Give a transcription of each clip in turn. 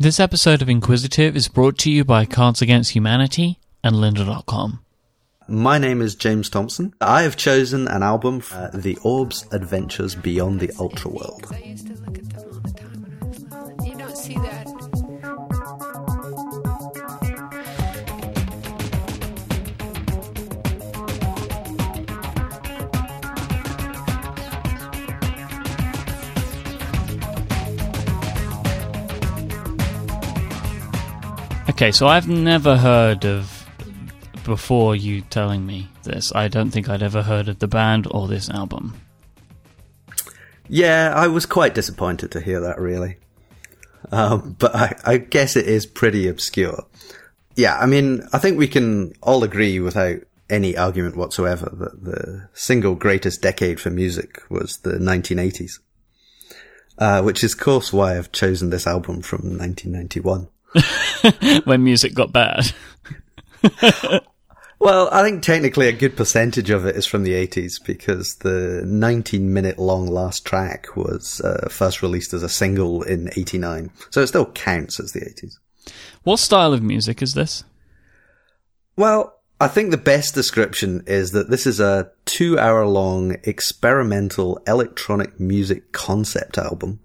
This episode of Inquisitive is brought to you by Cards Against Humanity and Lynda.com. My name is James Thomson. I have chosen an album, uh, The Orb's Adventures Beyond the Ultra World. Okay, so I've never heard of before you telling me this. I don't think I'd ever heard of the band or this album. Yeah, I was quite disappointed to hear that, really. Um, but I, I guess it is pretty obscure. Yeah, I mean, I think we can all agree without any argument whatsoever that the single greatest decade for music was the 1980s. Uh, which is, of course, why I've chosen this album from 1991. when music got bad. Well, I think technically a good percentage of it is from the 80s because the 19 minute long last track was uh, first released as a single in 89. So it still counts as the 80s. What style of music is this? Well, I think the best description is that this is a two hour long experimental electronic music concept album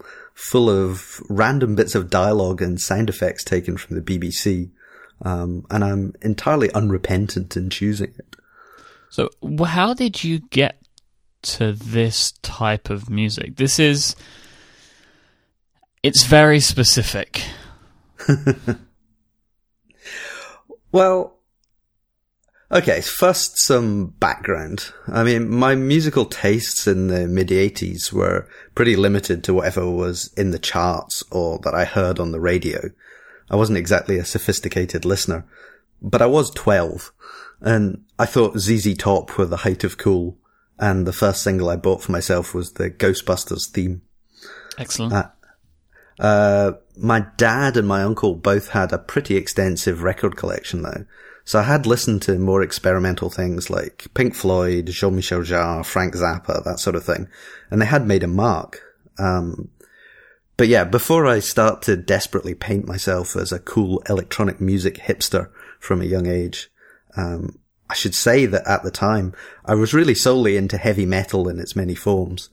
full of random bits of dialogue and sound effects taken from the BBC. Um, and I'm entirely unrepentant in choosing it. So, how did you get to this type of music? This is. It's very specific. Well, okay, first some background. I mean, my musical tastes in the mid 80s were pretty limited to whatever was in the charts or that I heard on the radio. I wasn't exactly a sophisticated listener, but I was 12 and I thought ZZ Top were the height of cool. And the first single I bought for myself was the Ghostbusters theme. Excellent. Uh, Uh, my dad and my uncle both had a pretty extensive record collection though. So I had listened to more experimental things like Pink Floyd, Jean-Michel Jarre, Frank Zappa, that sort of thing. And they had made a mark. Um, but yeah, before I start to desperately paint myself as a cool electronic music hipster from a young age, um, I should say that at the time I was really solely into heavy metal in its many forms.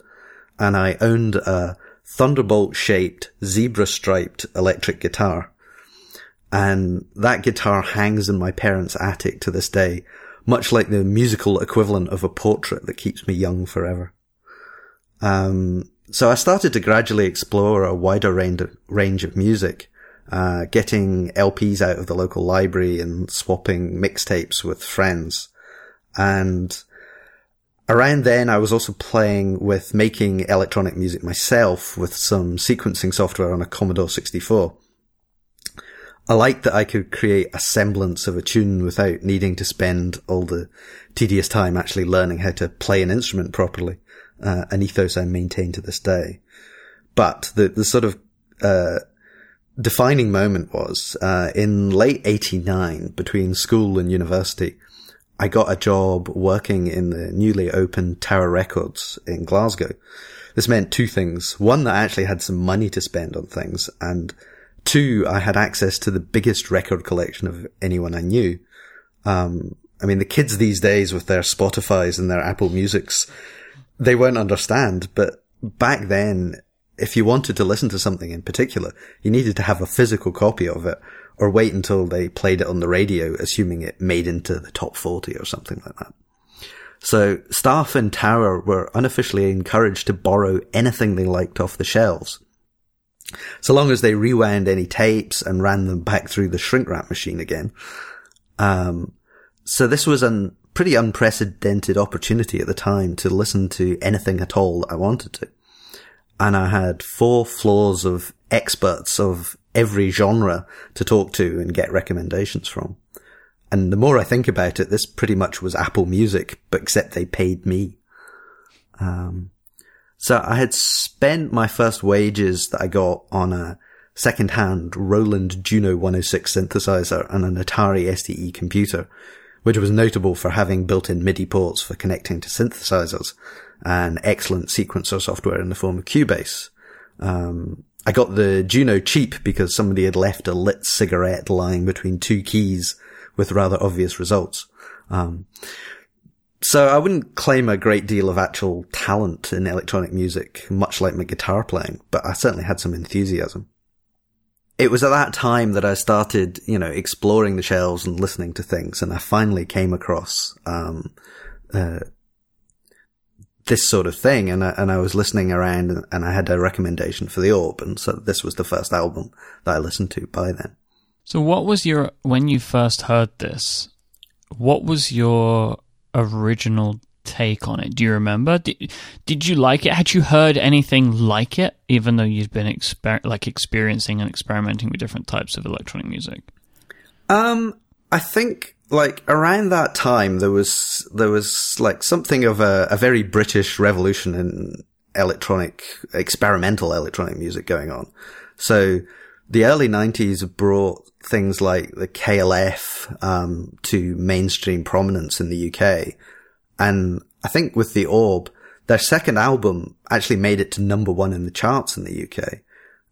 And I owned a thunderbolt shaped, zebra striped electric guitar. And that guitar hangs in my parents' attic to this day, much like the musical equivalent of a portrait that keeps me young forever. Um, so I started to gradually explore a wider range of, range of music, uh, getting LPs out of the local library and swapping mixtapes with friends. And around then I was also playing with making electronic music myself with some sequencing software on a Commodore 64. I liked that I could create a semblance of a tune without needing to spend all the tedious time actually learning how to play an instrument properly, uh, an ethos I maintain to this day. But the, the sort of, uh, defining moment was, uh, in late 89 between school and university, I got a job working in the newly opened Tower Records in Glasgow. This meant two things. One, that I actually had some money to spend on things, and two, I had access to the biggest record collection of anyone I knew. Um, I mean, the kids these days with their Spotify's and their Apple Musics, they won't understand, but back then, if you wanted to listen to something in particular, you needed to have a physical copy of it or wait until they played it on the radio, assuming it made into the top 40 or something like that. So staff in Tower were unofficially encouraged to borrow anything they liked off the shelves. So long as they rewound any tapes and ran them back through the shrink wrap machine again. Um, so this was a pretty unprecedented opportunity at the time to listen to anything at all that I wanted to. And I had four floors of experts of every genre to talk to and get recommendations from. And the more I think about it, this pretty much was Apple Music, but except they paid me. Um, so I had spent my first wages that I got on a second-hand Roland Juno 106 synthesizer and an Atari STE computer, which was notable for having built-in MIDI ports for connecting to synthesizers and excellent sequencer software in the form of Cubase. Um, I got the Juno cheap because somebody had left a lit cigarette lying between two keys with rather obvious results. Um, so I wouldn't claim a great deal of actual talent in electronic music, much like my guitar playing, but I certainly had some enthusiasm. It was at that time that I started, you know, exploring the shelves and listening to things, and I finally came across um, uh, this sort of thing, and I, and I was listening around, and, and I had a recommendation for the Orb, and so this was the first album that I listened to by then. So, what was your when you first heard this? What was your original take on it? Do you remember? Did, did you like it? Had you heard anything like it, even though you'd been exper- like experiencing and experimenting with different types of electronic music? Um, I think like around that time there was there was like something of a, a very British revolution in electronic experimental electronic music going on. So the early nineties brought things like the KLF um, to mainstream prominence in the UK, and I think with the Orb, their second album actually made it to number one in the charts in the UK.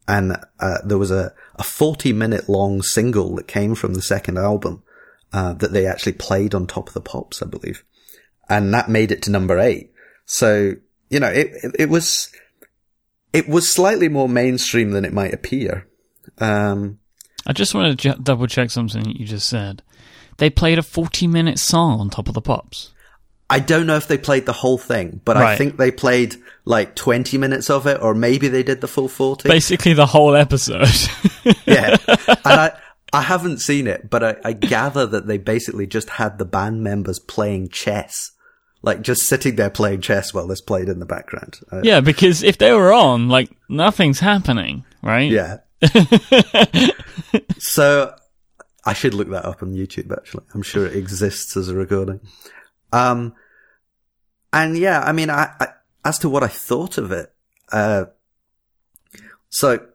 And uh, there was a, a 40 minute long single that came from the second album uh, that they actually played on Top of the Pops, I believe. And that made it to number eight. So, you know, it, it was, it was slightly more mainstream than it might appear. Um, I just want to double check something you just said. They played a 40 minute song on Top of the Pops. I don't know if they played the whole thing, but Right. I think they played like 20 minutes of it, or maybe they did the full 40. Basically, the whole episode. yeah. And I, I haven't seen it, but I, I gather that they basically just had the band members playing chess. Like just sitting there playing chess while this played in the background. Uh, yeah, because if they were on, like, nothing's happening, right? Yeah. so I should look that up on YouTube actually. I'm sure it exists as a recording. Um, and yeah, I mean, I, I as to what I thought of it, uh, so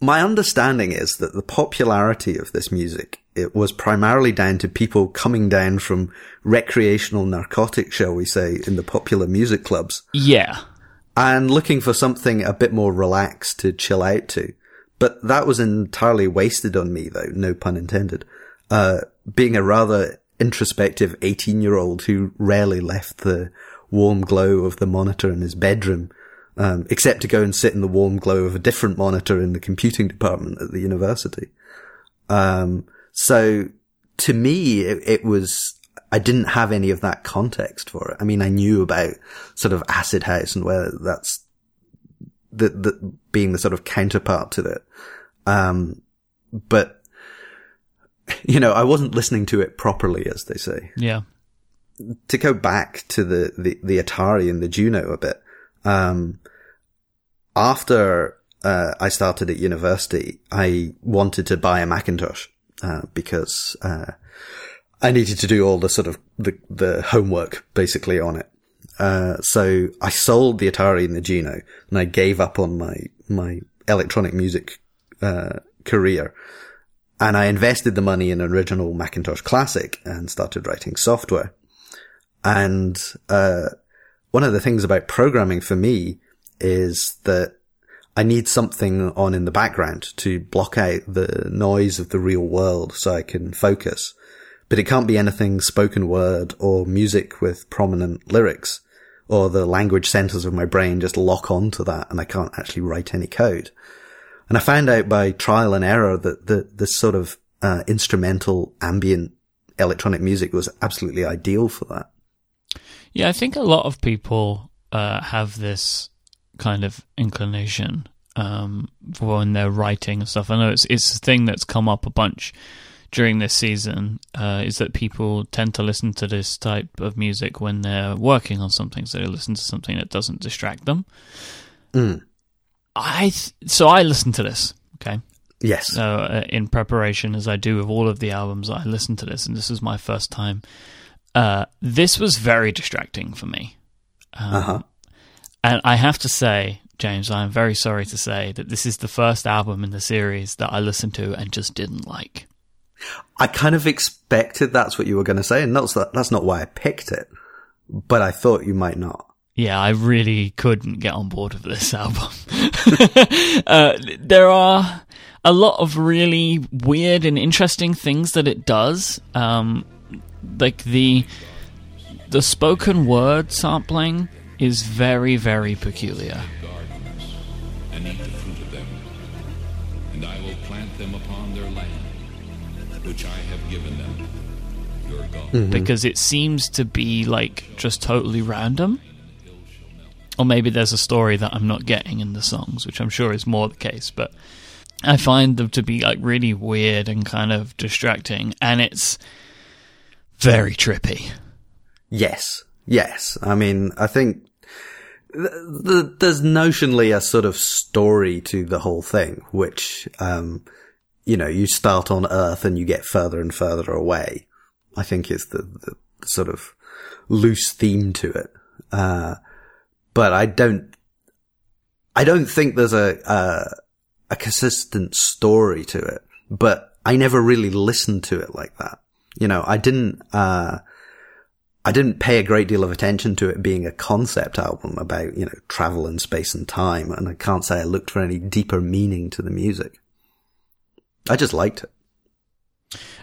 my understanding is that the popularity of this music it was primarily down to people coming down from recreational narcotics, shall we say, in the popular music clubs Yeah. and looking for something a bit more relaxed to chill out to. But that was entirely wasted on me, though, no pun intended. Uh, being a rather introspective 18 year old who rarely left the warm glow of the monitor in his bedroom, um, except to go and sit in the warm glow of a different monitor in the computing department at the university. Um, so to me, it, it was, I didn't have any of that context for it. I mean, I knew about sort of acid house and where that's the, the being the sort of counterpart to it. Um, but you know, I wasn't listening to it properly, as they say. Yeah. To go back to the, the, the Atari and the Juno a bit, um, after, uh, I started at university, I wanted to buy a Macintosh, uh, because, uh, I needed to do all the sort of the, the homework basically on it. Uh, so I sold the Atari and the Juno and I gave up on my, my electronic music, uh, career. And I invested the money in an original Macintosh Classic and started writing software. And, uh, one of the things about programming for me is that I need something on in the background to block out the noise of the real world so I can focus. But it can't be anything spoken word or music with prominent lyrics or the language centers of my brain just lock onto that and I can't actually write any code. And I found out by trial and error that the, this sort of, uh, instrumental ambient electronic music was absolutely ideal for that. Yeah, I think a lot of people uh, have this kind of inclination um, for when they're writing and stuff. I know it's it's a thing that's come up a bunch during this season. Uh, is that people tend to listen to this type of music when they're working on something, so they listen to something that doesn't distract them. Mm. I th- so I listen to this. Okay, Yes. so uh, in preparation as I do with all of the albums, I listened to this, and this is my first time. Uh, this was very distracting for me. Um, Uh huh. And I have to say, James, I'm very sorry to say that this is the first album in the series that I listened to and just didn't like. I kind of expected that's what you were going to say, and that's that's not why I picked it. But I thought you might not. yeah, I really couldn't get on board with this album. uh, there are a lot of really weird and interesting things that it does. Um, like the the spoken word sampling is very, very peculiar. God. because it seems to be like just totally random. Or maybe there's a story that I'm not getting in the songs, which I'm sure is more the case, but I find them to be like really weird and kind of distracting, and it's very trippy. Yes, yes. I mean, I think th- th- there's notionally a sort of story to the whole thing, which, um, you know, you start on Earth and you get further and further away. I think is the, the sort of loose theme to it. Uh, but I don't, I don't think there's a, a, a consistent story to it, but I never really listened to it like that. You know, I didn't, uh, I didn't pay a great deal of attention to it being a concept album about, you know, travel and space and time, and I can't say I looked for any deeper meaning to the music. I just liked it.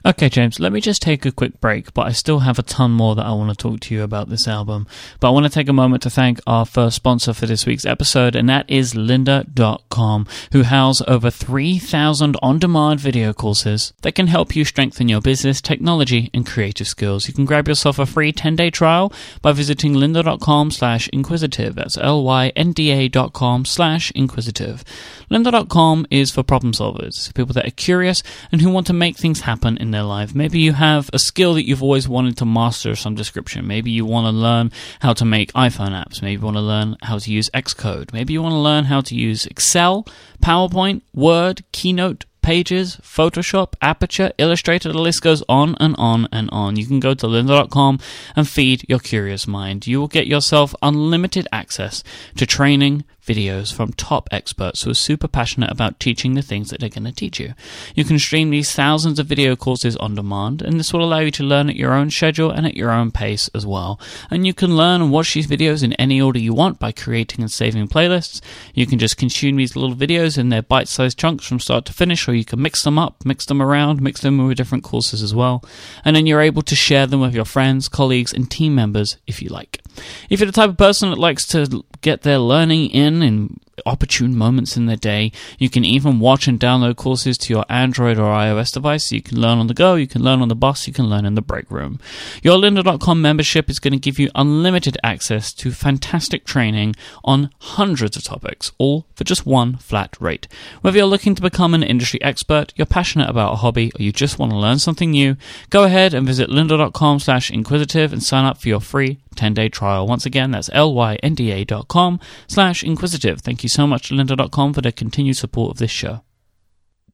Okay, James, let me just take a quick break, but I still have a ton more that I want to talk to you about this album. But I want to take a moment to thank our first sponsor for this week's episode, and that is lynda.com, who house over 3,000 on-demand video courses that can help you strengthen your business, technology, and creative skills. You can grab yourself a free 10-day trial by visiting lynda.com slash inquisitive. That's L-Y-N-D-A dot com slash inquisitive. Lynda.com is for problem solvers, people that are curious and who want to make things happen in their life. Maybe you have a skill that you've always wanted to master some description. Maybe you want to learn how to make iPhone apps. Maybe you want to learn how to use Xcode. Maybe you want to learn how to use Excel, PowerPoint, Word, Keynote, Pages, Photoshop, Aperture, Illustrator, the list goes on and on and on. You can go to lynda.com and feed your curious mind. You will get yourself unlimited access to training, videos from top experts who are super passionate about teaching the things that they're going to teach you. You can stream these thousands of video courses on demand, and this will allow you to learn at your own schedule and at your own pace as well. And you can learn and watch these videos in any order you want by creating and saving playlists. You can just consume these little videos in their bite sized chunks from start to finish, or you can mix them up, mix them around, mix them with different courses as well. And then you're able to share them with your friends, colleagues, and team members if you like. If you're the type of person that likes to get their learning in in opportune moments in their day, you can even watch and download courses to your Android or iOS device. so You can learn on the go, you can learn on the bus, you can learn in the break room. Your lynda.com membership is going to give you unlimited access to fantastic training on hundreds of topics, all for just one flat rate. Whether you're looking to become an industry expert, you're passionate about a hobby, or you just want to learn something new, go ahead and visit lynda.com slash inquisitive and sign up for your free 10-day trial. Once again, that's L-Y-N-D-A dot com slash inquisitive. Thank so much to lynda.com for their continued support of this show.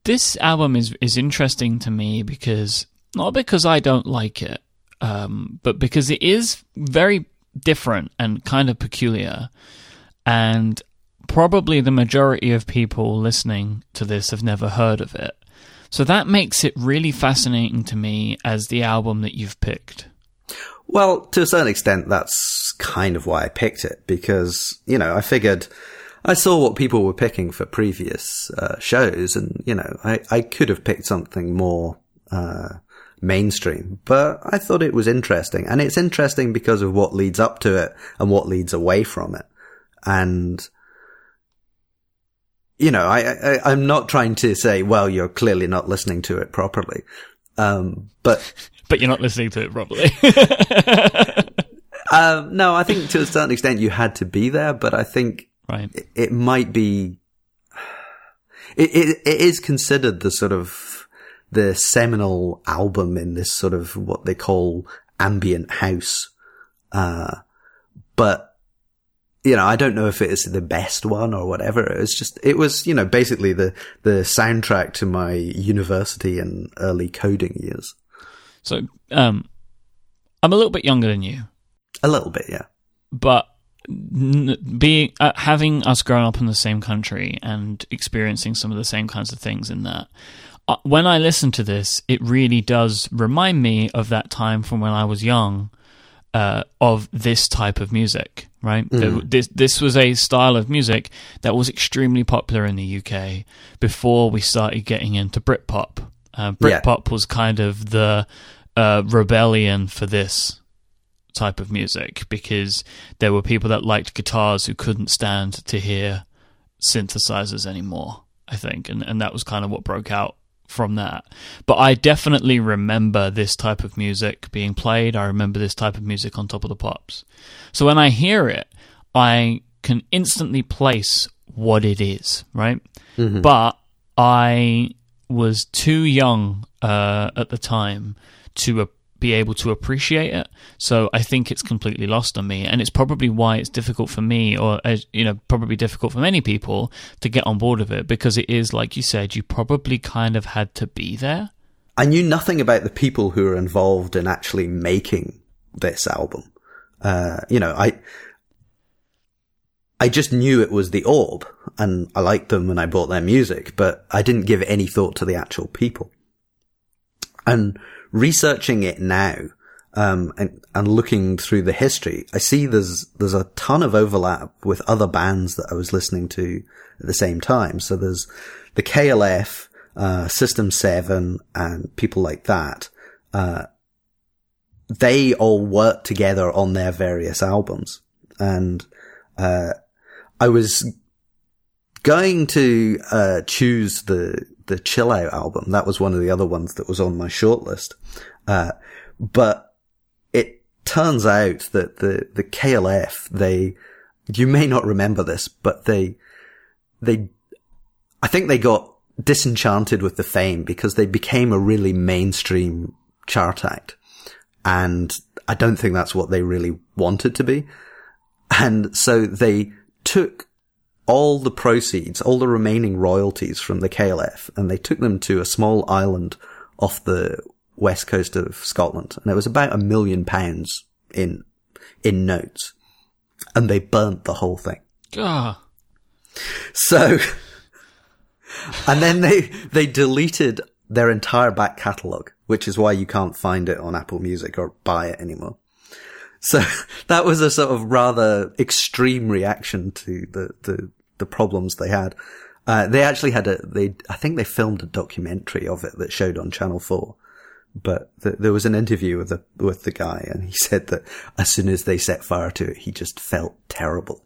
This album is, is interesting to me because, not because I don't like it, um, but because it is very different and kind of peculiar. And probably the majority of people listening to this have never heard of it. So that makes it really fascinating to me as the album that you've picked. Well, to a certain extent, that's kind of why I picked it because, you know, I figured I saw what people were picking for previous uh, shows and, you know, I, I could have picked something more, uh, mainstream, but I thought it was interesting. And it's interesting because of what leads up to it and what leads away from it. And, you know, I, I, I'm not trying to say, well, you're clearly not listening to it properly. Um, but But you're not listening to it properly. Um, no, I think to a certain extent you had to be there, but I think right. it, it might be. It, it it is considered the sort of the seminal album in this sort of what they call ambient house, uh, but you know I don't know if it is the best one or whatever. It was just it was you know basically the the soundtrack to my university and early coding years. So, um, I'm a little bit younger than you, A little bit, yeah. but being uh, having us grown up in the same country and experiencing some of the same kinds of things in that. Uh, when I listen to this, it really does remind me of that time from when I was young, uh, of this type of music, right? Mm. This this was a style of music that was extremely popular in the UK before we started getting into Britpop. Uh, Yeah. Britpop was kind of the uh, rebellion for this type of music because there were people that liked guitars who couldn't stand to hear synthesizers anymore, I think, and and that was kind of what broke out from that. But I definitely remember this type of music being played. I remember this type of music on top of the pops. So when I hear it, I can instantly place what it is, right? But I was too young uh, at the time to be able to appreciate it. So I think it's completely lost on me, and it's probably why it's difficult for me, or uh, you know, probably difficult for many people to get on board of it because it is, like you said, you probably kind of had to be there. I knew nothing about the people who were involved in actually making this album. Uh, you know, I, I just knew it was the Orb and I liked them and I bought their music, but I didn't give any thought to the actual people. And researching it now, um, and, and looking through the history, I see there's, there's a ton of overlap with other bands that I was listening to at the same time. So there's the KLF, uh, System 7 and people like that. Uh, they all worked together on their various albums. And, uh, I was going to, uh, choose the, the Chill Out album. That was one of the other ones that was on my shortlist. Uh, but it turns out that the, the KLF, they, you may not remember this, but they, they, I think they got disenchanted with the fame because they became a really mainstream chart act. And I don't think that's what they really wanted to be. And so they took all the proceeds, all the remaining royalties from the KLF, and they took them to a small island off the west coast of Scotland. And it was about a million pounds in, in notes. And they burnt the whole thing. Ah, So, and then they, they deleted their entire back catalogue, which is why you can't find it on Apple Music or buy it anymore. So that was a sort of rather extreme reaction to the, the, the problems they had. Uh, they actually had a, they, I think they filmed a documentary of it that showed on Channel 4. But th- there was an interview with the, with the guy and he said that as soon as they set fire to it, he just felt terrible.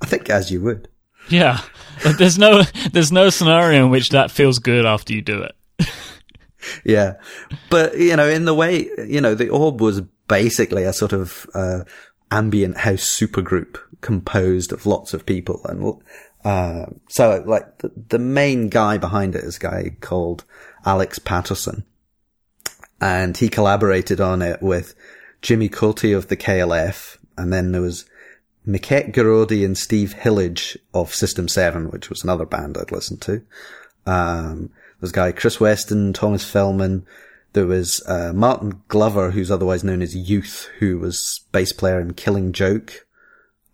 I think as you would. yeah. There's no there's no scenario in which that feels good after you do it. Yeah. But, you know, in the way, you know, the Orb was basically a sort of, uh, ambient house supergroup composed of lots of people. And, uh, so like the, the main guy behind it is a guy called Alex Paterson. And he collaborated on it with Jimmy Cauty of the KLF. And then there was Miquette Giraudy and Steve Hillage of System 7, which was another band I'd listened to. Um, there's a guy, Kris Weston, Thomas Fehlmann. There was, uh, Martin Glover, who's otherwise known as Youth, who was bass player in Killing Joke.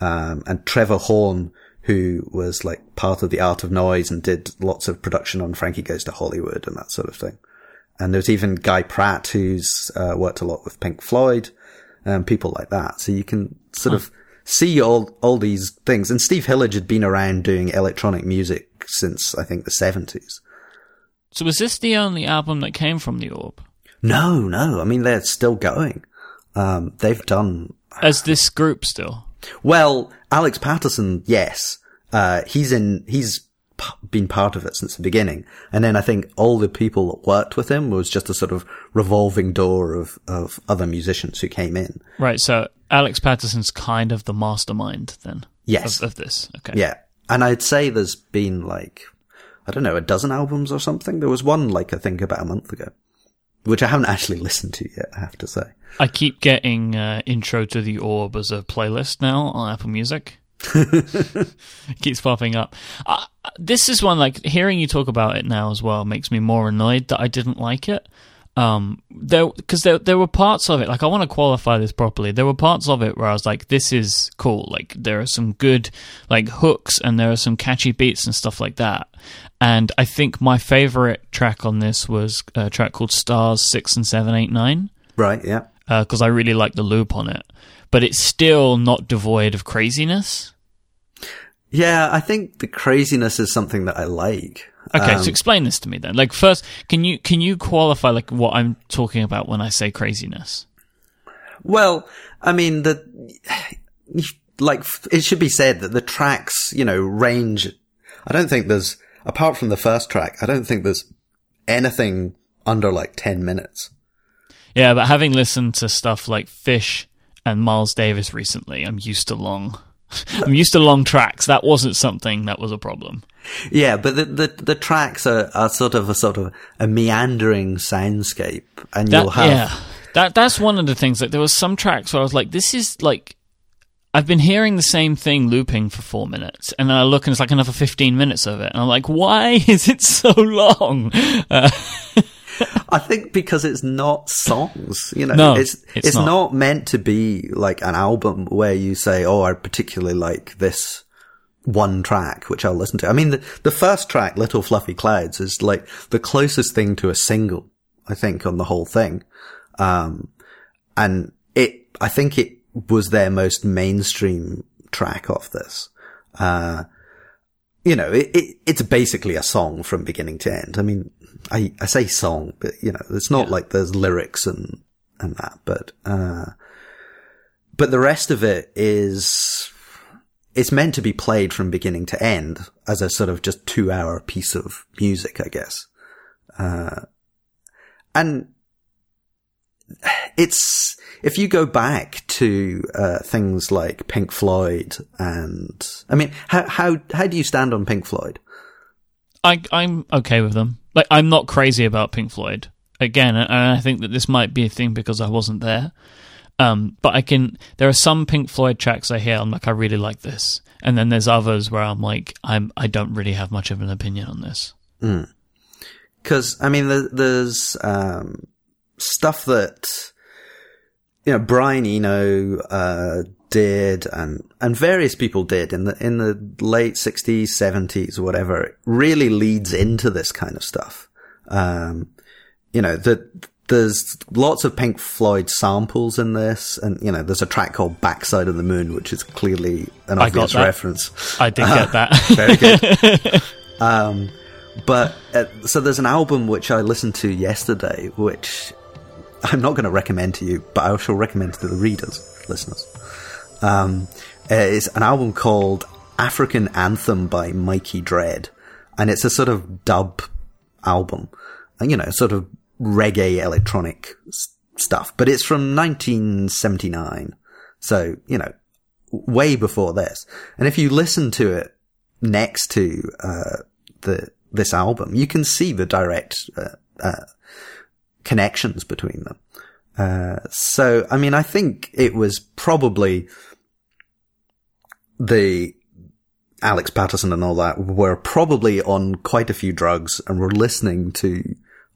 Um, and Trevor Horn, who was like part of the Art of Noise and did lots of production on Frankie Goes to Hollywood and that sort of thing. And there's even Guy Pratt, who's, uh, worked a lot with Pink Floyd and people like that. So you can sort of see all, all these things. And Steve Hillage had been around doing electronic music since, I think, the 70s. So was this the only album that came from the Orb? No, no. I mean, they're still going. Um, they've done As this group still? well. Alex Paterson, yes, uh, he's in. He's p- been part of it since the beginning, and then I think all the people that worked with him was just a sort of revolving door of of other musicians who came in. Right, so Alex Paterson's kind of the mastermind then Yes, of, of this. Okay. yeah, and I'd say there's been like I don't know a dozen albums or something. There was one like I think about a month ago, which I haven't actually listened to yet. I have to say. I keep getting uh, Intro to the Orb as a playlist now on Apple Music. keeps popping up. Uh, this is one like hearing you talk about it now as well makes me more annoyed that I didn't like it. Um, there because there there were parts of it like I want to qualify this properly. There were parts of it where I was like, this is cool. Like there are some good like hooks and there are some catchy beats and stuff like that. And I think my favorite track on this was a track called Stars Six and Seven Eight Nine. Right? Yeah. because I really like the loop on it. But it's still not devoid of craziness. Yeah, I think the craziness is something that I like. Okay, Um, so explain this to me then. Like first, can you can you qualify like what I'm talking about when I say craziness? Well, I mean, the, like, it should be said that the tracks, you know, range. I don't think there's, apart from the first track, I don't think there's anything under like 10 minutes. Yeah, but having listened to stuff like Phish and Miles Davis recently, I'm used to long. I'm used to long tracks. That wasn't something that was a problem. Yeah, but the, the, the tracks are, are sort of a sort of a meandering soundscape and That, you'll have, yeah, that that's one of the things. Like there was some tracks where I was like, "This is like." I've been hearing the same thing looping for four minutes, and then I look and it's like another fifteen minutes of it, and I'm like, "Why is it so long?" Uh, I think because it's not songs, you know, No, it's, it's it's, not. not. meant to be like an album where you say, Oh, I particularly like this one track, which I'll listen to. I mean, the, the first track, Little Fluffy Clouds is like the closest thing to a single, I think, on the whole thing. Um, and it, I think it was their most mainstream track off this. Uh, you know, it, it, it's basically a song from beginning to end. I mean, I, I say song, but you know, it's not Yeah. like there's lyrics and, and that, but, uh, but the rest of it is, it's meant to be played from beginning to end as a sort of just two hour piece of music, I guess. Uh, and it's, if you go back to, uh, things like Pink Floyd and, I mean, how, how, how do you stand on Pink Floyd? I I'm okay with them. Like I'm not crazy about Pink Floyd. Again, and I think that this might be a thing because I wasn't there. Um, but I can. There are some Pink Floyd tracks I hear. I'm like, I really like this, and then there's others where I'm like, I'm. I don't really have much of an opinion on this. Cause, I mean, there, there's, um, stuff that, you know, Brian Eno, uh, did and, and various people did in the, in the late 60s, 70s, whatever, really leads into this kind of stuff. Um, you know, that there's lots of Pink Floyd samples in this, and you know, there's a track called "Backside of the Moon," which is clearly an I obvious that. reference. I did get that. Very good. um, but uh, so there's an album which I listened to yesterday, which I'm not going to recommend to you, but I shall recommend to the readers, listeners. Um, uh, it's an album called African Anthem by Mikey Dread, and it's a sort of dub album, and you know, sort of reggae electronic stuff, but it's from 1979, so you know, way before this. And if you listen to it next to uh, the this album, you can see the direct uh, uh, connections between them. Uh, so, I mean, I think it was probably the Alex Paterson and all that were probably on quite a few drugs and were listening to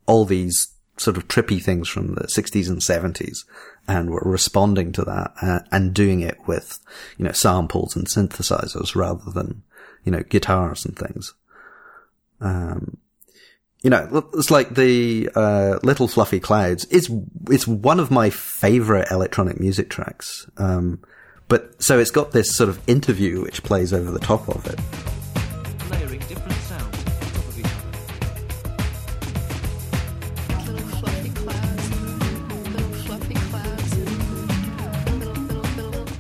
all these sort of trippy things from the 60s and 70s and were responding to that uh, and doing it with, you know, samples and synthesizers rather than, you know, guitars and things. Um, you know, it's like the uh, Little Fluffy Clouds. It's it's one of my favorite electronic music tracks. Um, but so it's got this sort of interview which plays over the top of it.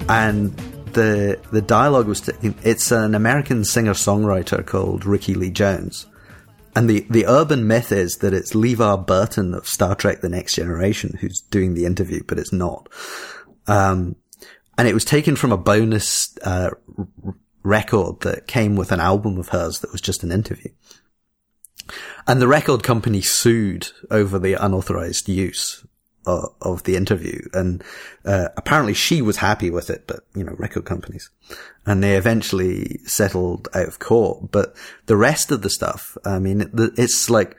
and the the dialogue was t- it's an American singer songwriter called Rickie Lee Jones, and the the urban myth is that it's LeVar Burton of Star Trek: The Next Generation who's doing the interview, but it's not. Um, and it was taken from a bonus uh, record that came with an album of hers that was just an interview. And the record company sued over the unauthorized use of, of the interview. And, uh, apparently she was happy with it, but, you know, record companies. And they eventually settled out of court. But the rest of the stuff, I mean, it's like,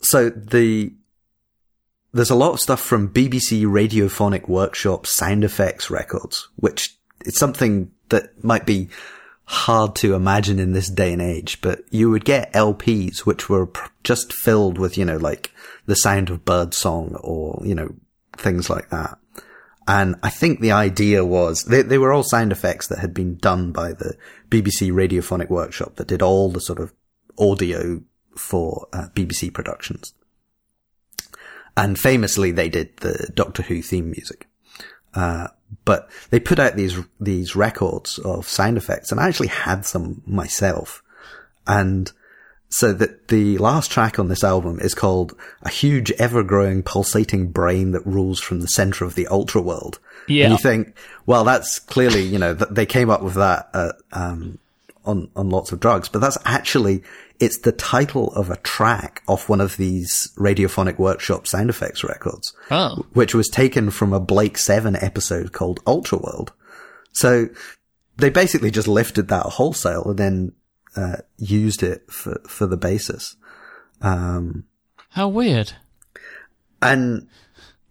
so the, there's a lot of stuff from BBC Radiophonic Workshop sound effects records, which it's something that might be hard to imagine in this day and age, but you would get LPs which were pr- just filled with, you know, like the sound of bird song or, you know, things like that. And I think the idea was they, they were all sound effects that had been done by the BBC Radiophonic Workshop that did all the sort of audio for uh, BBC productions. And famously, they did the Doctor Who theme music. Uh, but they put out these, these records of sound effects and I actually had some myself. And so that the last track on this album is called A Huge Ever Growing Pulsating Brain That Rules from the Center of the Ultra World. Yeah. And you think, well, that's clearly, you know, th- they came up with that, uh, um, on, on lots of drugs, but that's actually, it's the title of a track off one of these radiophonic workshop sound effects records Oh, which was taken from a Blake 7 episode called Ultra World. So they basically just lifted that wholesale and then uh, used it for, for the basis. Um, how weird. and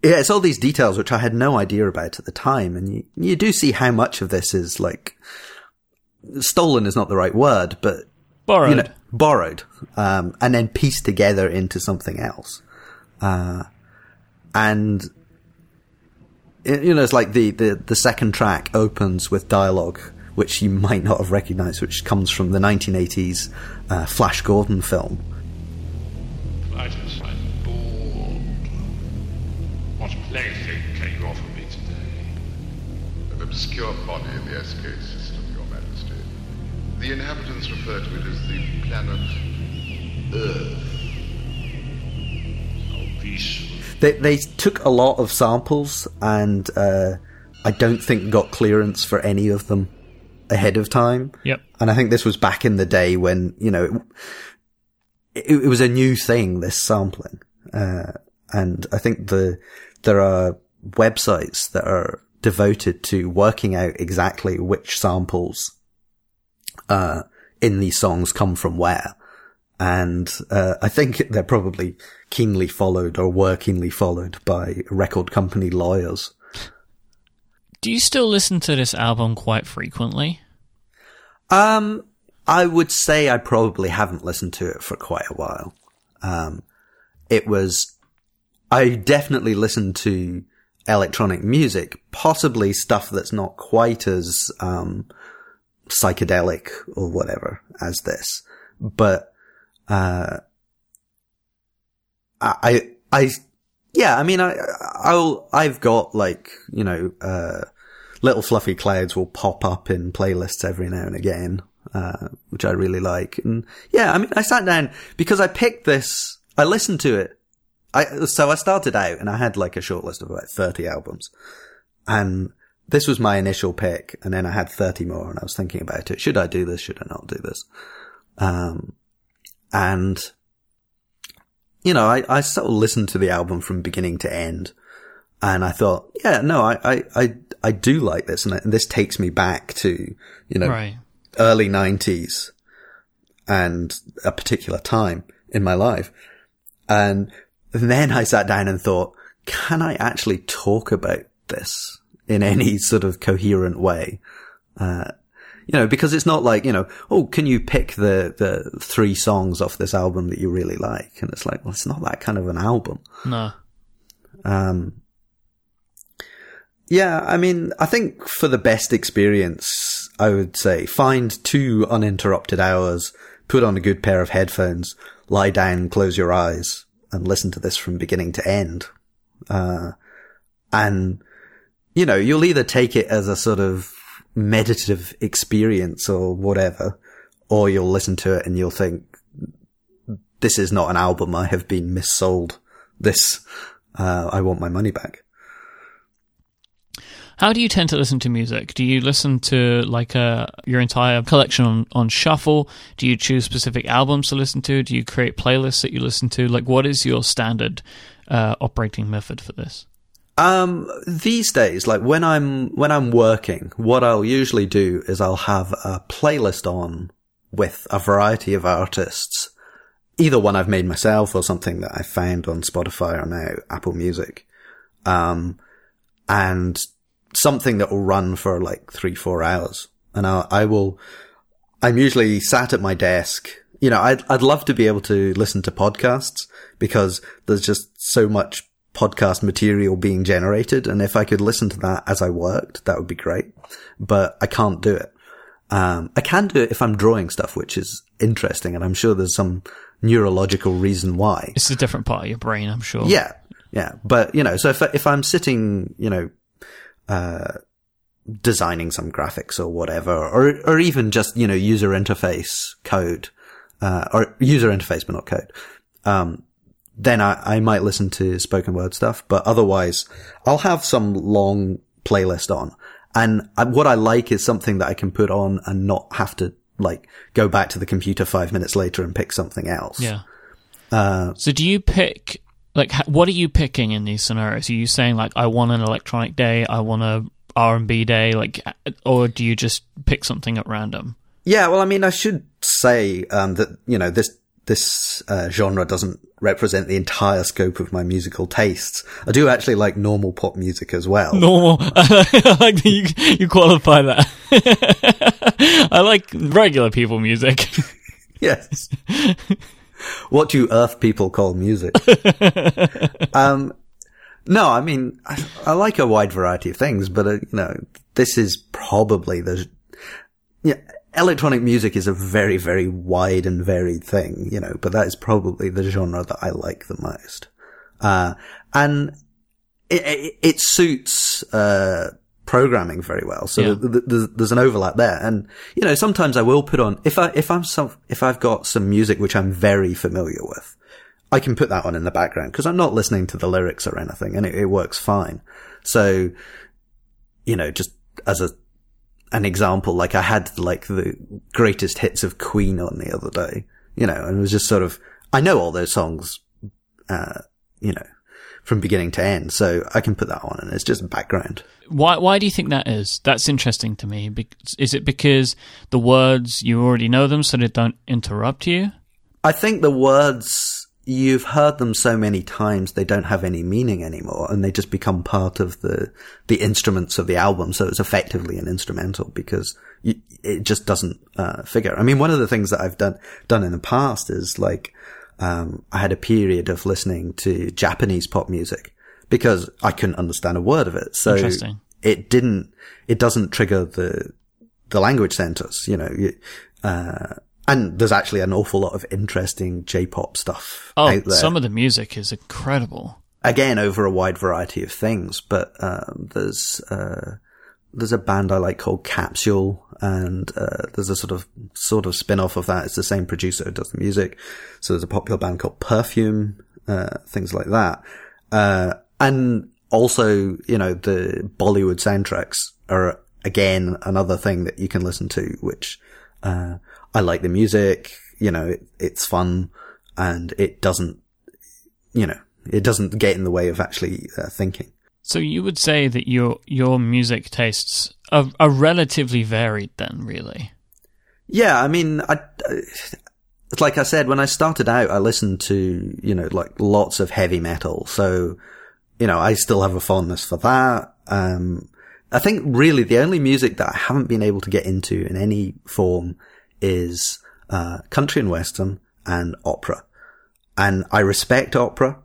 yeah, it's all these details which I had no idea about at the time. And you, you do see how much of this is like stolen is not the right word, but Borrowed. you know, borrowed, um, and then pieced together into something else. Uh, and, it- you know, it's like the, the, the second track opens with dialogue, which you might not have recognized, which comes from the 1980s, uh, Flash Gordon film. Titus, I'm bored. What plaything can you offer me today? An obscure body in the SK system, Your Majesty. The inhabitants refer to it as the planet Earth. How peaceful. They, they took a lot of samples and, uh, I don't think got clearance for any of them ahead of time. Yep. And I think this was back in the day when, you know, it, it, it was a new thing, this sampling. Uh, and I think the, there are websites that are devoted to working out exactly which samples, uh, in these songs come from where. And, uh, I think they're probably keenly followed or were keenly followed by record company lawyers. Do you still listen to this album quite frequently? Um, I would say I probably haven't listened to it for quite a while. Um, it was, I definitely listened to electronic music, possibly stuff that's not quite as, um, psychedelic or whatever as this, but, uh, I, I, yeah, I mean, I, I'll, I've got like, you know, uh, little fluffy clouds will pop up in playlists every now and again, uh, which I really like. And yeah, I mean, I sat down because I picked this, I listened to it. I, so I started out and I had like a short list of about 30 albums and this was my initial pick. And then I had 30 more and I was thinking about it. Should I do this? Should I not do this? Um, and you know, I, I sort of listened to the album from beginning to end and I thought, yeah, no, I, I, I, I do like this. And, I, and this takes me back to, you know, Right. early nineties and a particular time in my life. And then I sat down and thought, can I actually talk about this in any sort of coherent way? Uh, you know, because it's not like, you know, oh, can you pick the, the three songs off this album that you really like? And it's like, well, it's not that kind of an album. No. Um, yeah, I mean, I think for the best experience, I would say find two uninterrupted hours, put on a good pair of headphones, lie down, close your eyes, and listen to this from beginning to end. Uh, and, you know, you'll either take it as a sort of meditative experience or whatever, or you'll listen to it and you'll think, this is not an album. I have been missold. This, uh, I want my money back. How do you tend to listen to music? Do you listen to like uh, your entire collection on, on shuffle? Do you choose specific albums to listen to? Do you create playlists that you listen to? Like, what is your standard uh, operating method for this? Um, these days, like when I'm, when I'm working, what I'll usually do is I'll have a playlist on with a variety of artists, either one I've made myself or something that I found on Spotify or now Apple Music. Um, and something that will run for like three, four hours. And I, I will, I'm usually sat at my desk. You know, I'd, I'd love to be able to listen to podcasts because there's just so much podcast material being generated. And if I could listen to that as I worked, that would be great. But I can't do it. Um, I can do it if I'm drawing stuff, which is interesting. And I'm sure there's some neurological reason why. It's a different part of your brain, I'm sure. Yeah. Yeah. But, you know, so if, if I'm sitting, you know, uh, designing some graphics or whatever, or, or even just, you know, user interface code, uh, or user interface, but not code. Um, then I, I might listen to spoken word stuff, but otherwise I'll have some long playlist on. And I, what I like is something that I can put on and not have to like go back to the computer five minutes later and pick something else. Yeah. Uh, So do you pick like what are you picking in these scenarios? Are you saying like I want an electronic day, I want a R and B day, like, or do you just pick something at random? Yeah, well, I mean, I should say um, that you know this this uh, genre doesn't represent the entire scope of my musical tastes. I do actually like normal pop music as well. Normal. I like that you you qualify that. I like regular people music. Yes. what do Earth people call music? um, no, I mean, I, I like a wide variety of things, but uh, you know, this is probably the yeah. Electronic music is a very, very wide and varied thing, you know, but that is probably the genre that I like the most. Uh, and it, it, it suits, uh, programming very well. So Yeah. th- th- there's, an overlap there. And, you know, sometimes I will put on, if I, if I'm some, if I've got some music which I'm very familiar with, I can put that on in the background because I'm not listening to the lyrics or anything and it, it works fine. So, you know, just as a, an example, like I had like the greatest hits of Queen on the other day, you know, and it was just sort of, I know all those songs, uh, you know, from beginning to end. So I can put that on and it's just background. Why why do you think that is? That's interesting to me. Is it because the words you already know them, so they don't interrupt you? I think the words, you've heard them so many times, they don't have any meaning anymore and they just become part of the, the instruments of the album. So it's effectively an instrumental because you, it just doesn't, uh, figure. I mean, one of the things that I've done, done in the past is like, um, I had a period of listening to Japanese pop music because I couldn't understand a word of it. So it didn't, it doesn't trigger the, the language centers, you know, uh, and there's actually an awful lot of interesting J-pop stuff Oh, out there. some of the music is incredible. Again, over a wide variety of things, but um, there's uh, there's a band I like called Capsule, and uh, there's a sort of sort of spin off of that. It's the same producer who does the music. So there's a popular band called Perfume, uh, things like that, uh, and also you know the Bollywood soundtracks are again another thing that you can listen to, which uh, I like the music. You know, it, it's fun and it doesn't, you know, it doesn't get in the way of actually uh, thinking. So you would say that your your music tastes are, are relatively varied, then, really. Yeah, I mean, I, I- it's like I said, when I started out, I listened to, you know, like lots of heavy metal. So, you know, I still have a fondness for that. Um, I think really the only music that I haven't been able to get into in any form is, uh, country and western and opera. And I respect opera,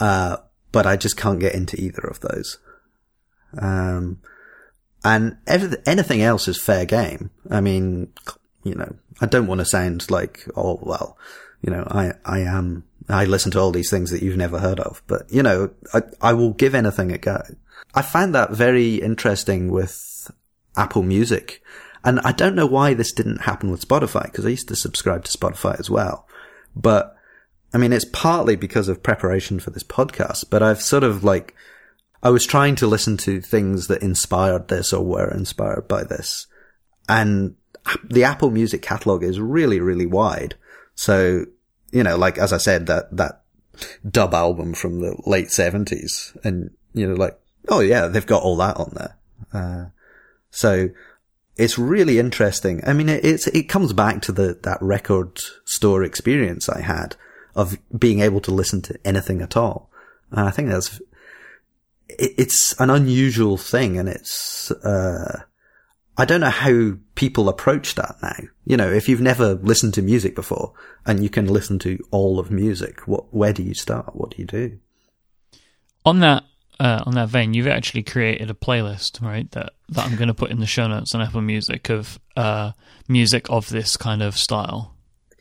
uh, but I just can't get into either of those. Um, and anything else is fair game. I mean, you know, I don't want to sound like, oh, well, you know, I, I am, I listen to all these things that you've never heard of, but you know, I, I will give anything a go. I find that very interesting with Apple Music. And I don't know why this didn't happen with Spotify, because I used to subscribe to Spotify as well. But I mean, it's partly because of preparation for this podcast, but I've sort of like, I was trying to listen to things that inspired this or were inspired by this. And the Apple Music catalog is really, really wide. So, you know, like, as I said, that, that dub album from the late seventies and, you know, like, oh yeah, they've got all that on there. Uh, so it's really interesting. I mean, it, it's, it comes back to the, that record store experience I had of being able to listen to anything at all. And I think that's, it, it's an unusual thing and it's, uh, I don't know how people approach that now. You know, if you've never listened to music before and you can listen to all of music, what, where do you start? What do you do? On that uh, on that vein, you've actually created a playlist, right? That that I'm going to put in the show notes on Apple Music of uh, music of this kind of style.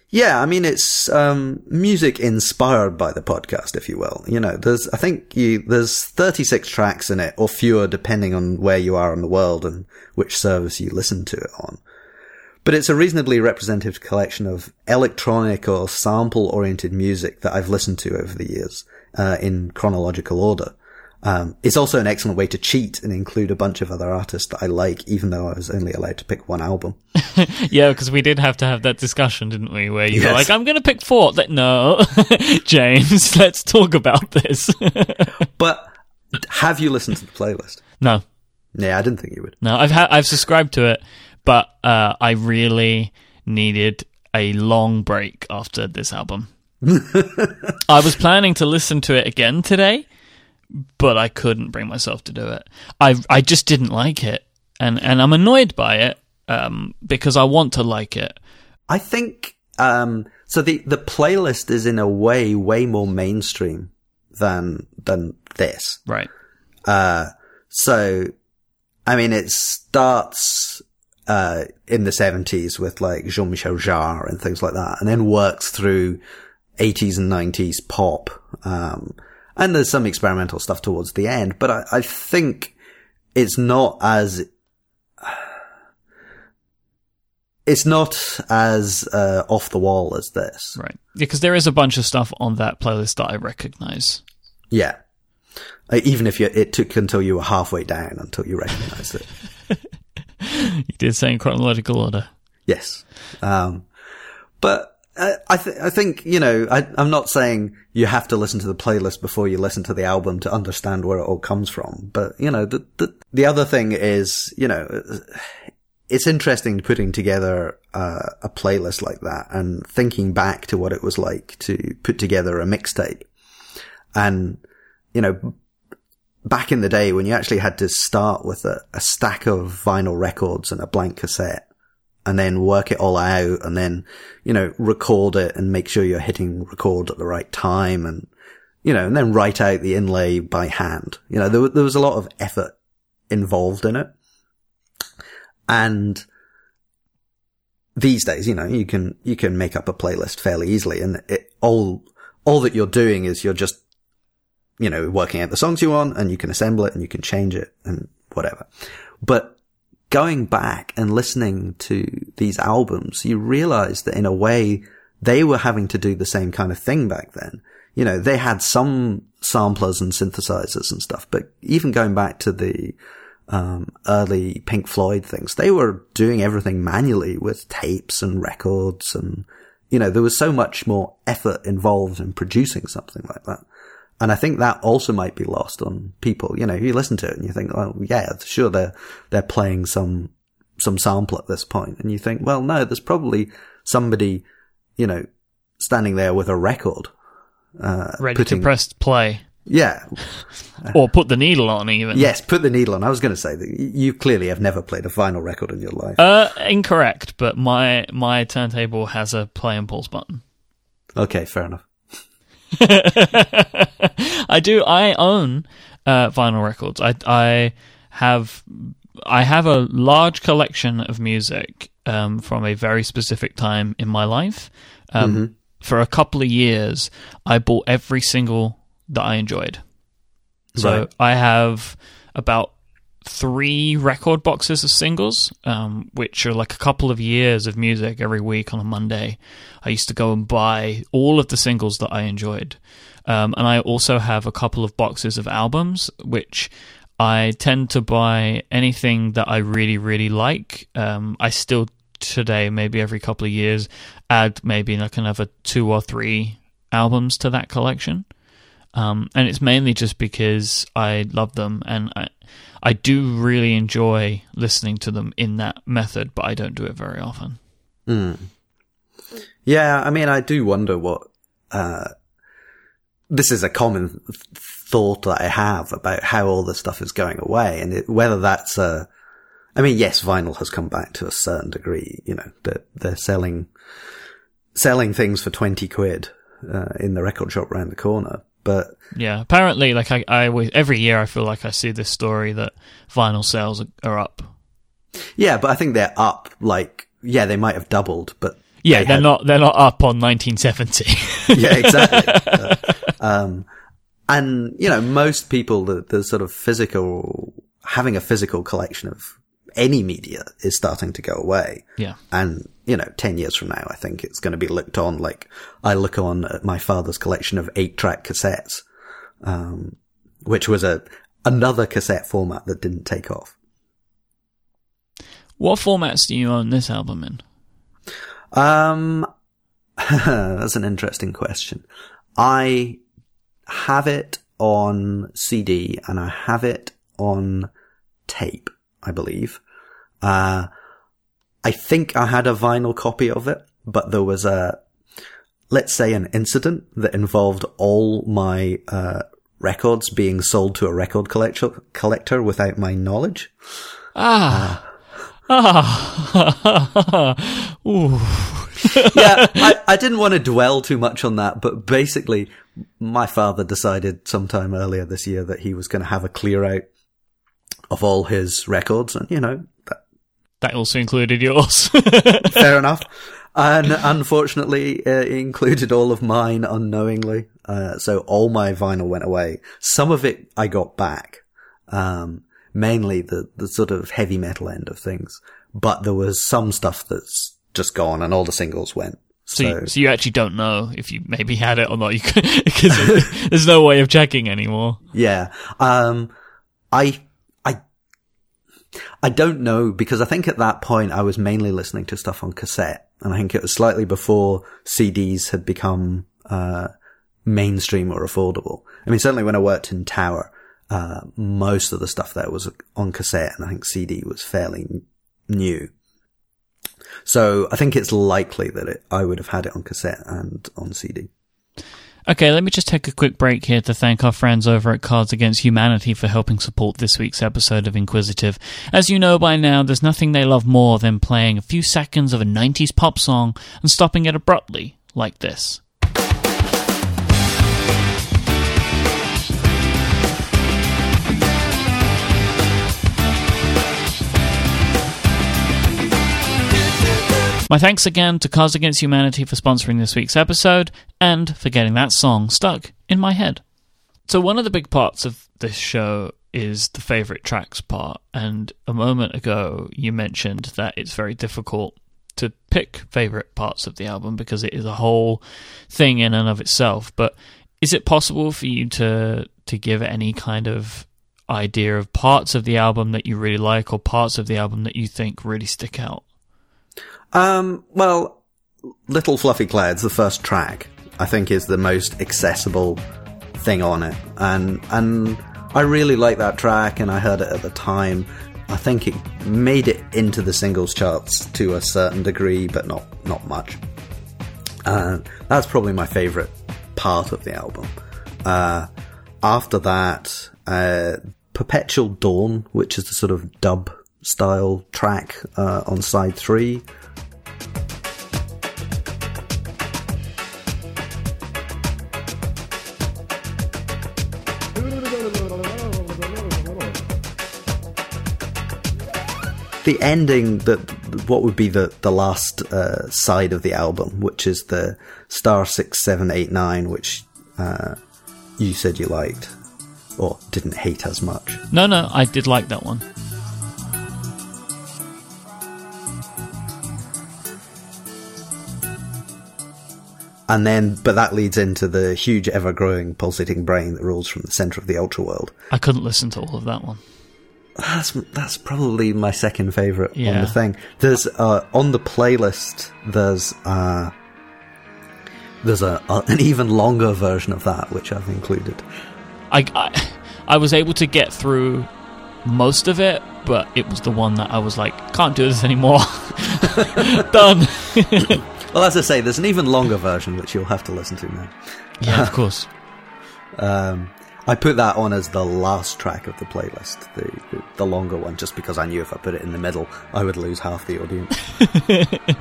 Yeah, I mean it's um, music inspired by the podcast, if you will. You know, there's I think you there's 36 tracks in it, or fewer, depending on where you are in the world and which service you listen to it on. But it's a reasonably representative collection of electronic or sample-oriented music that I've listened to over the years uh, in chronological order. Um, it's also an excellent way to cheat and include a bunch of other artists that I like, even though I was only allowed to pick one album. Yeah, because we did have to have that discussion, didn't we? Where you were like, "I'm going to pick four. Like, no, James, let's talk about this. But have you listened to the playlist? no, Yeah, I didn't think you would. no, I've ha- I've subscribed to it, but uh, I really needed a long break after this album. I was planning to listen to it again today, but I couldn't bring myself to do it. I I just didn't like it, and and I'm annoyed by it um, because I want to like it. I think um, so. The the playlist is in a way way more mainstream than than this. Right. Uh, so, I mean, it starts uh, in the seventies with like Jean-Michel Jarre and things like that, and then works through eighties and nineties pop. Um, and there's some experimental stuff towards the end, but I, I think it's not as it's not as uh, off the wall as this. Right. Because there is a bunch of stuff on that playlist that I recognize. Yeah. Uh, even if you, it took until you were halfway down until you recognized it. You did say in chronological order. Yes. Um, but I, th- I think, you know, I, I'm not saying you have to listen to the playlist before you listen to the album to understand where it all comes from. But, you know, the, the, the other thing is, you know, it's interesting putting together uh, a playlist like that and thinking back to what it was like to put together a mixtape. And, you know, back in the day when you actually had to start with a, a stack of vinyl records and a blank cassette and then work it all out and then, you know, record it and make sure you're hitting record at the right time and, you know, and then write out the inlay by hand. You know, there, there was a lot of effort involved in it. And these days, you know, you can, you can make up a playlist fairly easily and it all, all that you're doing is you're just, you know, working out the songs you want and you can assemble it and you can change it and whatever. But going back and listening to these albums, you realize that in a way they were having to do the same kind of thing back then. You know, they had some samplers and synthesizers and stuff, but even going back to the um, early Pink Floyd things, they were doing everything manually with tapes and records and, you know, there was so much more effort involved in producing something like that. And I think that also might be lost on people. You know, you listen to it and you think, oh, yeah, sure, they're, they're playing some, some sample at this point. And you think, well, no, there's probably somebody, you know, standing there with a record. Uh, Ready putting, to press play. Yeah. Or put the needle on, even. Yes, put the needle on. I was going to say that you clearly have never played a vinyl record in your life. Uh, incorrect, but my my turntable has a play and pause button. okay, fair enough. I do. I own uh, vinyl records. I I have I have a large collection of music um, from a very specific time in my life. Um, For a couple of years, I bought every single that I enjoyed. So Right. I have about three record boxes of singles, um, which are like a couple of years of music every week on a Monday. I used to go and buy all of the singles that I enjoyed. Um, and I also have a couple of boxes of albums, which I tend to buy anything that I really, really like. Um, I still today, maybe every couple of years, add maybe like another two or three albums to that collection. Um, and it's mainly just because I love them and I, I do really enjoy listening to them in that method, but I don't do it very often. Yeah, I mean, I do wonder what, uh, this is a common th- thought that I have about how all this stuff is going away and it, whether that's, uh, I mean, yes, vinyl has come back to a certain degree, you know, they're, they're selling, selling things for 20 quid, uh, in the record shop round the corner. But Yeah, apparently, like I, I always, every year I feel like I see this story that vinyl sales are, up. yeah, but I think they're up. Like, yeah, they might have doubled, but Yeah, they they are had- not they're not up on 1970. yeah, exactly. Uh, um, and you know, most people, the, the sort of physical, having a physical collection of any media is starting to go away. yeah, And, you know, 10 years from now, I think it's going to be looked on like I look on at my father's collection of eight track cassettes, um, which was a, another cassette format that didn't take off. what formats do you own this album in? Um, that's an interesting question. I have it on CD and I have it on tape, I believe. Uh, I think I had a vinyl copy of it, but there was a, let's say an incident that involved all my, uh, records being sold to a record collector, collector without my knowledge. Ah, ah, yeah, I, I didn't want to dwell too much on that, but basically, my father decided sometime earlier this year that he was going to have a clear out of all his records, and you know, that, also included yours. fair enough. And unfortunately, it included all of mine unknowingly. Uh, so all my vinyl went away. Some of it I got back. Um, mainly the, the sort of heavy metal end of things. But there was some stuff that's just gone and all the singles went. So, you, so you actually don't know if you maybe had it or not, because there's no way of checking anymore. Yeah. Um, I, I don't know because I think at that point I was mainly listening to stuff on cassette and I think it was slightly before CDs had become, uh, mainstream or affordable. I mean, certainly when I worked in Tower, uh, most of the stuff there was on cassette and I think CD was fairly n- new. So I think it's likely that it, I would have had it on cassette and on CD. Okay, let me just take a quick break here to thank our friends over at Cards Against Humanity for helping support this week's episode of Inquisitive. As you know by now, there's nothing they love more than playing a few seconds of a 90s pop song and stopping it abruptly, like this. My thanks again to Cards Against Humanity for sponsoring this week's episode and for getting that song stuck in my head. So, one of the big parts of this show is the favorite tracks part. And a moment ago, you mentioned that it's very difficult to pick favorite parts of the album because it is a whole thing in and of itself. But is it possible for you to to give any kind of idea of parts of the album that you really like or parts of the album that you think really stick out? Um, well, Little Fluffy Clouds, the first track, I think is the most accessible thing on it. And, and I really like that track and I heard it at the time. I think it made it into the singles charts to a certain degree, but not, not much. Uh, that's probably my favorite part of the album. Uh, after that, uh, Perpetual Dawn, which is the sort of dub style track, uh, on side three. The ending that what would be the the last uh, side of the album, which is the star six seven eight nine, which uh, you said you liked or didn't hate as much. No, no, I did like that one. And then, but that leads into the huge, ever growing, pulsating brain that rules from the center of the ultra world. I couldn't listen to all of that one. That's that's probably my second favorite on the thing. There's uh, on the playlist. There's uh, there's a, a an even longer version of that which I've included. I, I, I was able to get through most of it, but it was the one that I was like, can't do this anymore. Done. Well, as I say, there's an even longer version which you'll have to listen to now. yeah, of course. Um, I put that on as the last track of the playlist, the, the the longer one, just because I knew if I put it in the middle, I would lose half the audience.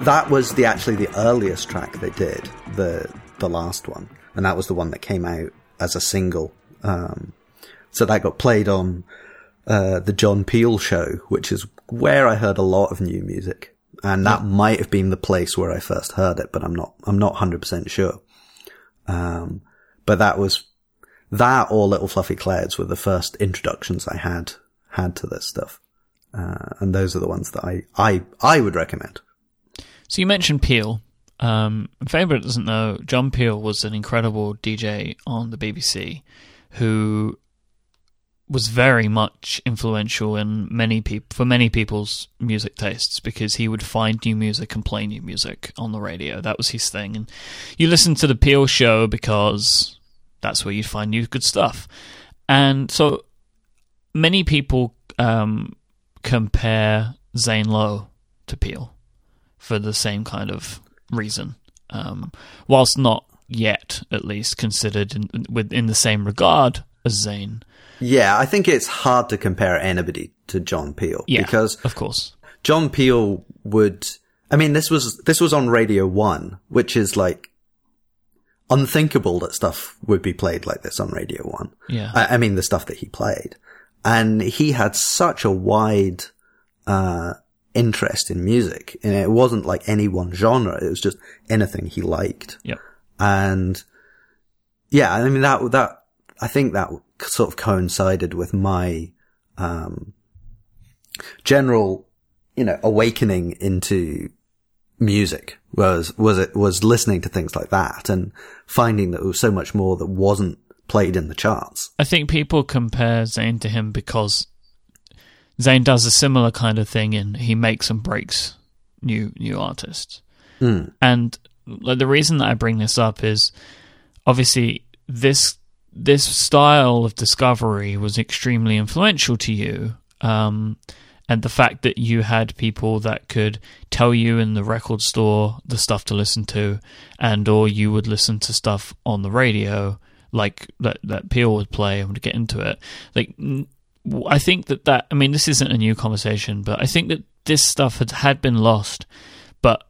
that was the actually the earliest track they did, the the last one, and that was the one that came out as a single. Um, so that got played on uh, the John Peel show, which is where I heard a lot of new music, and that might have been the place where I first heard it, but I'm not I'm not hundred percent sure. Um, but that was that or Little Fluffy Clouds were the first introductions I had had to this stuff, uh, and those are the ones that I I I would recommend. So you mentioned Peel. Um, anybody doesn't know, John Peel was an incredible DJ on the BBC who was very much influential in many people for many people's music tastes because he would find new music and play new music on the radio. That was his thing. And you listen to the Peel show because that's where you find new good stuff. And so many people um, compare Zane Lowe to Peel for the same kind of reason, um, whilst not yet, at least, considered in, within the same regard as Zane. Yeah, I think it's hard to compare anybody to John Peel Yeah, because of course, John Peel would. I mean, this was this was on Radio One, which is like unthinkable that stuff would be played like this on Radio One. yeah, I, I mean, the stuff that he played, and he had such a wide uh, interest in music, and it wasn't like any one genre. It was just anything he liked, Yeah, and yeah, I mean that that I think that sort of coincided with my um, general, you know, awakening into music was was it was listening to things like that and finding that there was so much more that wasn't played in the charts. I think people compare Zane to him because Zane does a similar kind of thing, and he makes and breaks new new artists. And like, the reason that I bring this up is obviously this this style of discovery was extremely influential to you. Um, and the fact that you had people that could tell you in the record store the stuff to listen to, and or you would listen to stuff on the radio, like that that Peel would play and would get into it. Like, I think that that I mean, this isn't a new conversation, but I think that this stuff had had been lost. But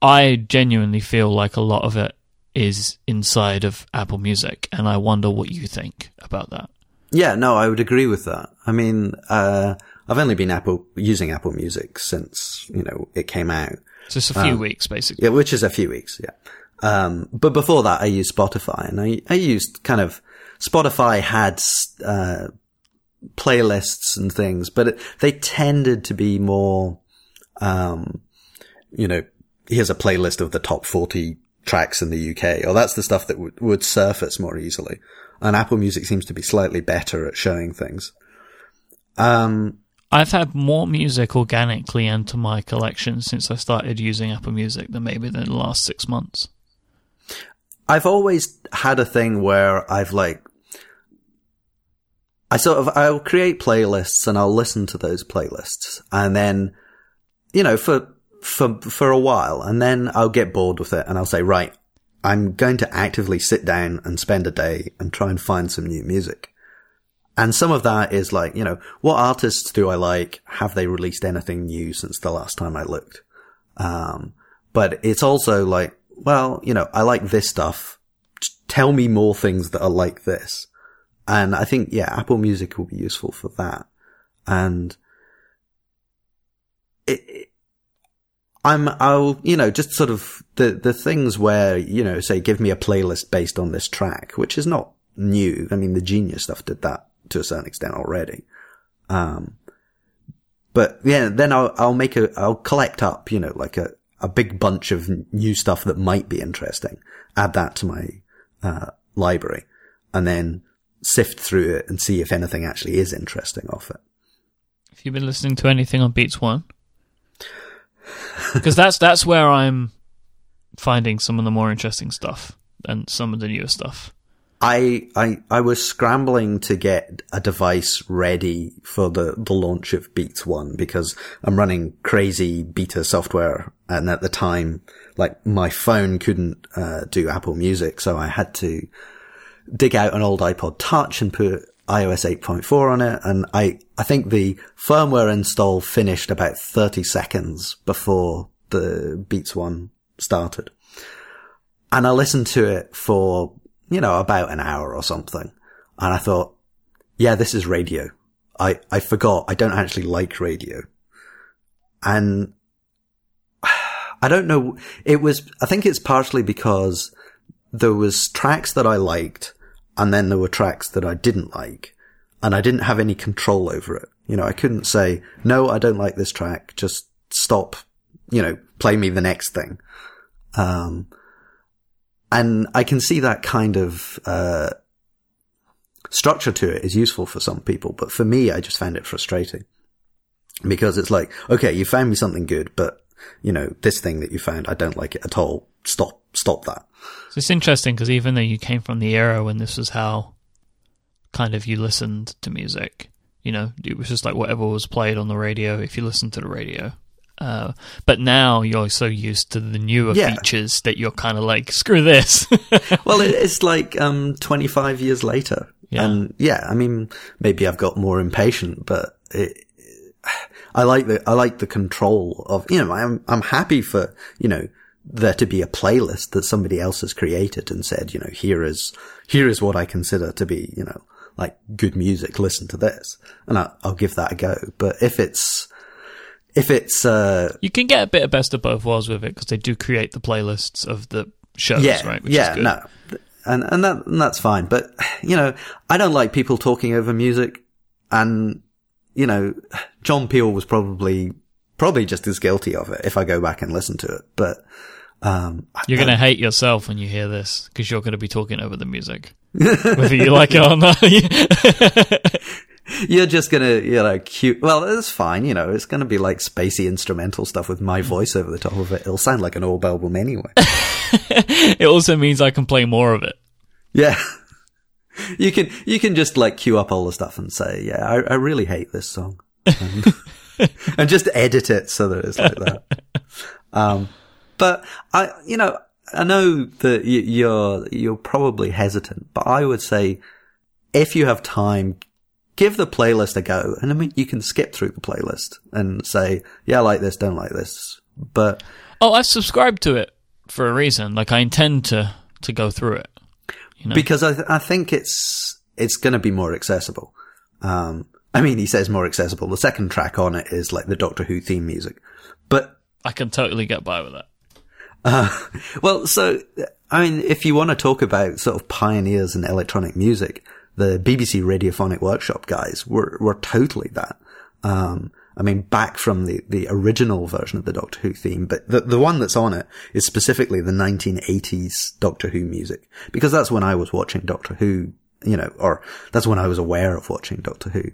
I genuinely feel like a lot of it is inside of Apple Music, and I wonder what you think about that. Yeah, no, I would agree with that. I mean, uh, I've only been Apple using Apple Music since you know it came out. Just a few weeks, basically. Yeah, which is a few weeks, yeah. Um, but before that, I used Spotify, and I, I used kind of Spotify had uh, playlists and things, but it, they tended to be more, um, you know, here's a playlist of the top forty tracks in the UK, or that's the stuff that would, would surface more easily. And Apple Music seems to be slightly better at showing things. Um, I've had more music organically enter my collection since I started using Apple Music than maybe in the last six months. I've always had a thing where I've like, I sort of, I'll create playlists and I'll listen to those playlists and then, you know, for, for, for a while and then I'll get bored with it and I'll say, right, I'm going to actively sit down and spend a day and try and find some new music. And some of that is like, you know, what artists do I like? Have they released anything new since the last time I looked? Um, but it's also like, well, you know, I like this stuff. Tell me more things that are like this. And I think, yeah, Apple Music will be useful for that. And it I'm, I'll, you know, just sort of the, the things where, you know, say, give me a playlist based on this track, which is not new. I mean, the Genius stuff did that to a certain extent already. Um, but yeah, then I'll, I'll make a, I'll collect up, you know, like a, a big bunch of new stuff that might be interesting, add that to my, uh, library and then sift through it and see if anything actually is interesting off it. Have you been listening to anything on Beats One? Because that's that's where I'm finding some of the more interesting stuff and some of the newer stuff. I, I, I was scrambling to get a device ready for the, the launch of Beats One because I'm running crazy beta software. And at the time, like my phone couldn't, uh, do Apple Music. So I had to dig out an old iPod Touch and put iOS 8.4 on it. And I, I think the firmware install finished about 30 seconds before the Beats one started. And I listened to it for, you know, about an hour or something. And I thought, yeah, this is radio. I, I forgot I don't actually like radio. And I don't know. It was, I think it's partially because there was tracks that I liked and then there were tracks that I didn't like and I didn't have any control over it. You know, I couldn't say, no, I don't like this track. Just stop, you know, play me the next thing. Um, and I can see that kind of, uh, structure to it is useful for some people, but for me, I just found it frustrating because it's like, okay, you found me something good, but you know, this thing that you found, I don't like it at all. Stop, stop that. So it's interesting because even though you came from the era when this was how kind of you listened to music, you know, it was just like whatever was played on the radio if you listened to the radio. Uh, but now you're so used to the newer Yeah. features that you're kind of like, screw this. well, it's like um, 25 years later. Yeah. And yeah, I mean, maybe I've got more impatient, but it, I like the, I like the control of, you know, I'm, I'm happy for, you know, there to be a playlist that somebody else has created and said, you know, here is, here is what I consider to be, you know, like good music. Listen to this. And I, I'll give that a go. But if it's, if it's, uh, you can get a bit of best of both worlds with it because they do create the playlists of the shows, yeah, right? Which yeah, is good. no, and and that and that's fine. But you know, I don't like people talking over music, and you know, John Peel was probably probably just as guilty of it if I go back and listen to it. But um, You're going to hate yourself when you hear this because you're going to be talking over the music. Whether you like it or not. you're just gonna you know cute. Well, it's fine. You know, it's gonna be like spacey instrumental stuff with my voice over the top of it. It'll sound like an old album anyway. it also means I can play more of it. Yeah. You can, you can just like queue up all the stuff and say, yeah, I, I really hate this song. And, and just edit it so that it's like that. Um, but I, you know, I know that you're, you're probably hesitant, but I would say if you have time, give the playlist a go. And I mean, you can skip through the playlist and say, yeah, I like this, don't like this. But Oh, I subscribed to it for a reason. Like I intend to to go through it. You know? because I, th- I think it's it's going to be more accessible. Um, I mean, he says more accessible. The second track on it is like the Doctor Who theme music, but I can totally get by with that. uh, well, so I mean, if you want to talk about sort of pioneers in electronic music, the BBC Radiophonic Workshop guys were were totally that. Um, I mean, back from the, the original version of the Doctor Who theme, but the, the one that's on it is specifically the 1980s Doctor Who music, because that's when I was watching Doctor Who, you know, or that's when I was aware of watching Doctor Who.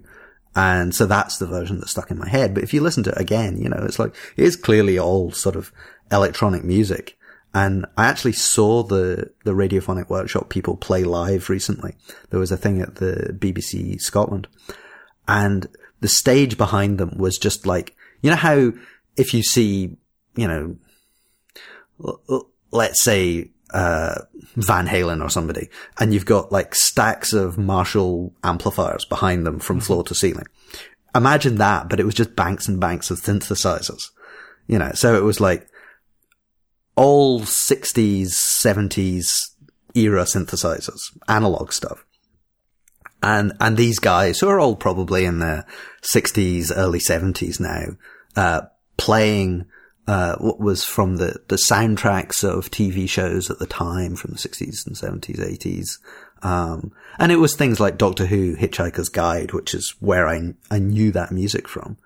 And so that's the version that stuck in my head. But if you listen to it again, you know, it's like, it is clearly all sort of electronic music. And I actually saw the, the Radiophonic Workshop people play live recently. There was a thing at the BBC Scotland and the stage behind them was just like, you know how if you see, you know, let's say, uh, Van Halen or somebody, and you've got like stacks of Marshall amplifiers behind them from floor to ceiling. Imagine that, but it was just banks and banks of synthesizers. You know, so it was like all 60s, 70s era synthesizers, analog stuff and and these guys who are all probably in their sixties, early seventies now, uh, playing uh, what was from the the soundtracks of TV shows at the time from the sixties and seventies, eighties. Um, and it was things like Doctor Who, Hitchhiker's Guide, which is where I I knew that music from.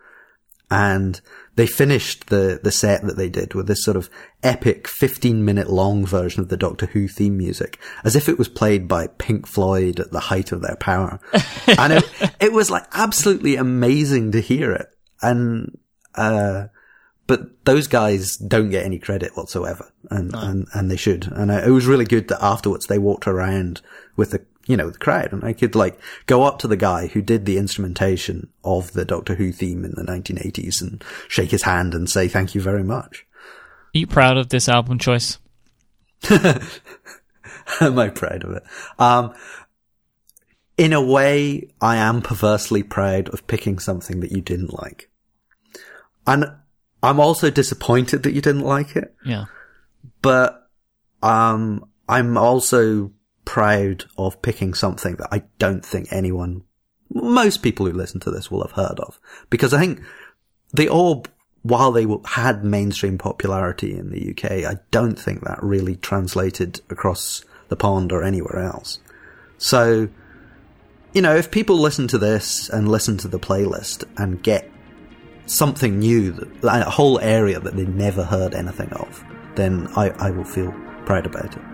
And they finished the, the set that they did with this sort of epic 15 minute long version of the Doctor Who theme music, as if it was played by Pink Floyd at the height of their power. and it, it was like absolutely amazing to hear it. And, uh, but those guys don't get any credit whatsoever, and and, and they should. And it was really good that afterwards they walked around with the you know the crowd, and I could like go up to the guy who did the instrumentation of the Doctor Who theme in the 1980s and shake his hand and say thank you very much. Are you proud of this album choice? Am I proud of it? Um, in a way, I am perversely proud of picking something that you didn't like. And I'm also disappointed that you didn't like it, Yeah. but um, I'm also proud of picking something that I don't think anyone, most people who listen to this will have heard of, because I think the Orb, while they had mainstream popularity in the UK, I don't think that really translated across the pond or anywhere else. So, you know, if people listen to this and listen to the playlist and get something new, that, a whole area that they never heard anything of, then I, I will feel proud about it.